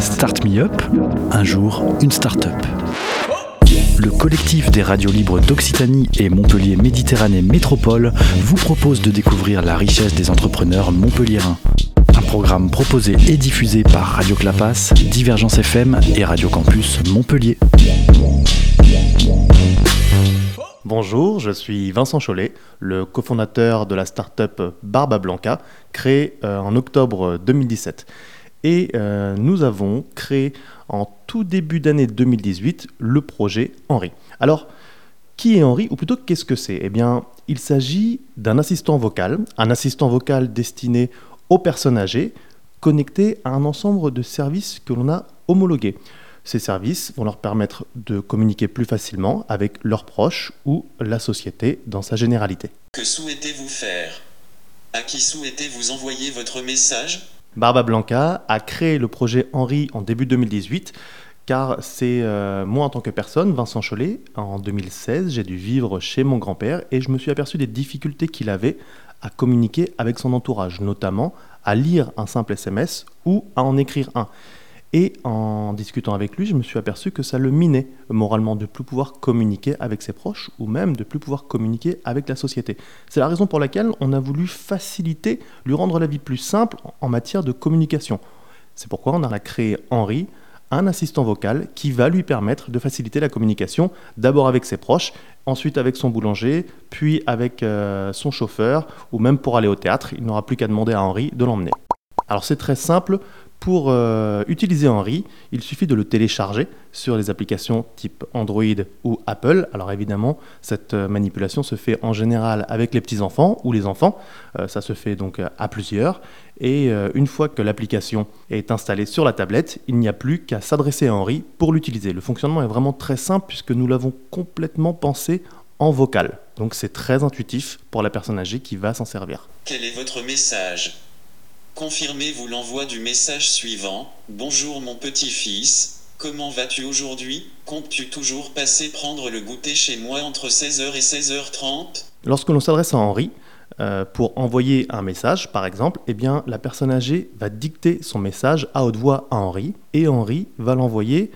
Start Me Up, un jour, une start-up. Le collectif des radios libres d'Occitanie et Montpellier Méditerranée Métropole vous propose de découvrir la richesse des entrepreneurs montpelliérains. Un programme proposé et diffusé par Radio Clapas, Divergence FM et Radio Campus Montpellier. Bonjour, je suis Vincent Chollet, le cofondateur de la start-up Barba Blanca, créée euh, en octobre 2017. Et euh, nous avons créé en tout début d'année 2018 le projet Henri. Alors, qui est Henri Ou plutôt, qu'est-ce que c'est? Eh bien, il s'agit d'un assistant vocal, un assistant vocal destiné aux personnes âgées, connecté à un ensemble de services que l'on a homologués. Ces services vont leur permettre de communiquer plus facilement avec leurs proches ou la société dans sa généralité. Que souhaitez-vous faire? À qui souhaitez-vous envoyer votre message? Barba Blanca a créé le projet Henri en début 2018 car c'est euh, moi en tant que personne, Vincent Chollet, en 2016, j'ai dû vivre chez mon grand-père et je me suis aperçu des difficultés qu'il avait à communiquer avec son entourage, notamment à lire un simple SMS ou à en écrire un. Et en discutant avec lui, je me suis aperçu que ça le minait moralement de plus pouvoir communiquer avec ses proches ou même de plus pouvoir communiquer avec la société. C'est la raison pour laquelle on a voulu faciliter, lui rendre la vie plus simple en matière de communication. C'est pourquoi on a créé Henri, un assistant vocal qui va lui permettre de faciliter la communication d'abord avec ses proches, ensuite avec son boulanger, puis avec euh, son chauffeur ou même pour aller au théâtre. Il n'aura plus qu'à demander à Henri de l'emmener. Alors c'est très simple, pour euh, utiliser Henri, il suffit de le télécharger sur les applications type Android ou Apple. Alors évidemment, cette euh, manipulation se fait en général avec les petits-enfants ou les enfants. Euh, ça se fait donc à plusieurs. Et une fois que l'application est installée sur la tablette, il n'y a plus qu'à s'adresser à Henri pour l'utiliser. Le fonctionnement est vraiment très simple puisque nous l'avons complètement pensé en vocal. Donc c'est très intuitif pour la personne âgée qui va s'en servir. Quel est votre message? Confirmez-vous l'envoi du message suivant. Bonjour mon petit-fils, comment vas-tu aujourd'hui? Comptes-tu toujours passer prendre le goûter chez moi entre 16h et 16h30 Lorsque l'on s'adresse à Henri, euh, pour envoyer un message, par exemple, eh bien, la personne âgée va dicter son message à haute voix à Henri, et Henri va l'envoyer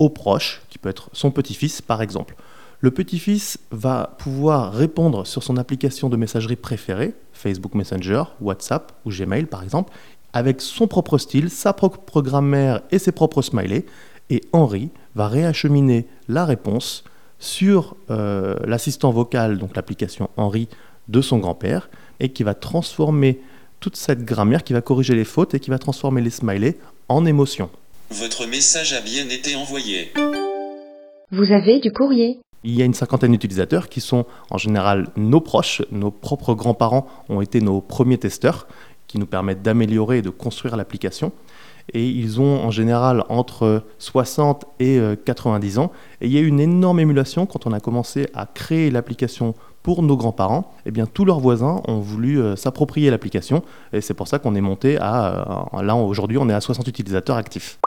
au proche, qui peut être son petit-fils, par exemple. Le petit-fils va pouvoir répondre sur son application de messagerie préférée, Facebook Messenger, WhatsApp ou Gmail par exemple, avec son propre style, sa propre grammaire et ses propres smileys. Et Henri va réacheminer la réponse sur euh, l'assistant vocal, donc l'application Henri de son grand-père, et qui va transformer toute cette grammaire, qui va corriger les fautes et qui va transformer les smileys en émotions. Votre message a bien été envoyé. Vous avez du courrier. Il y a une cinquantaine d'utilisateurs qui sont en général nos proches, nos propres grands-parents ont été nos premiers testeurs qui nous permettent d'améliorer et de construire l'application. Et ils ont en général entre 60 et 90 euh, ans. Et il y a eu une énorme émulation quand on a commencé à créer l'application pour nos grands-parents. Eh bien, tous leurs voisins ont voulu euh, s'approprier l'application. Et c'est pour ça qu'on est monté à. Euh, là, aujourd'hui, on est à 60 utilisateurs actifs.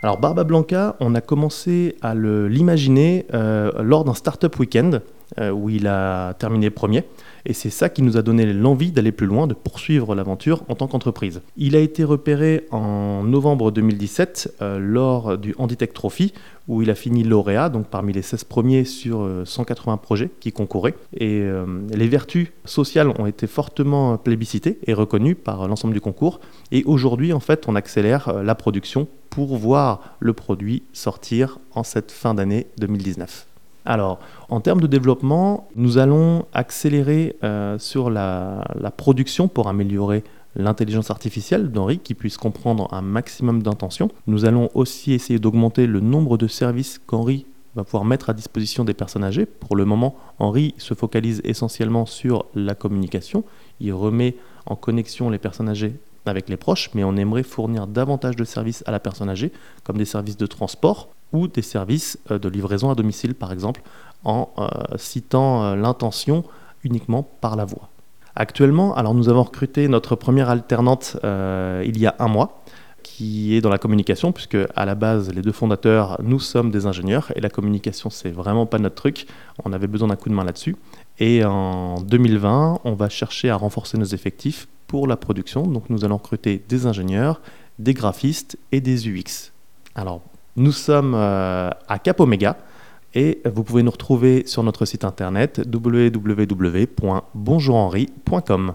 Alors Barba Blanca, on a commencé à l'imaginer euh, lors d'un Startup Weekend euh, où il a terminé premier. Et c'est ça qui nous a donné l'envie d'aller plus loin, de poursuivre l'aventure en tant qu'entreprise. Il a été repéré en novembre 2017 euh, lors du Handitech Trophy, où il a fini lauréat, donc parmi les 16 premiers sur 180 projets qui concouraient. Et les vertus sociales ont été fortement plébiscitées et reconnues par l'ensemble du concours. Et aujourd'hui, en fait, on accélère la production pour voir le produit sortir en cette fin d'année 2019. Alors, en termes de développement, nous allons accélérer euh, sur la, production pour améliorer l'intelligence artificielle d'Henri qui puisse comprendre un maximum d'intentions. Nous allons aussi essayer d'augmenter le nombre de services qu'Henri va pouvoir mettre à disposition des personnes âgées. Pour le moment, Henri se focalise essentiellement sur la communication. Il remet en connexion les personnes âgées avec les proches, mais on aimerait fournir davantage de services à la personne âgée, comme des services de transport ou des services euh, de livraison à domicile, par exemple, en euh, citant euh, l'intention uniquement par la voix. Actuellement, alors nous avons recruté notre première alternante il y a un mois, qui est dans la communication, puisque à la base, les deux fondateurs, nous sommes des ingénieurs, et la communication, c'est vraiment pas notre truc. On avait besoin d'un coup de main là-dessus. Et en 2020, on va chercher à renforcer nos effectifs pour la production. Donc nous allons recruter des ingénieurs des graphistes et des UX. Alors, nous sommes euh, à Cap Omega et vous pouvez nous retrouver sur notre site internet www.bonjourhenri.com.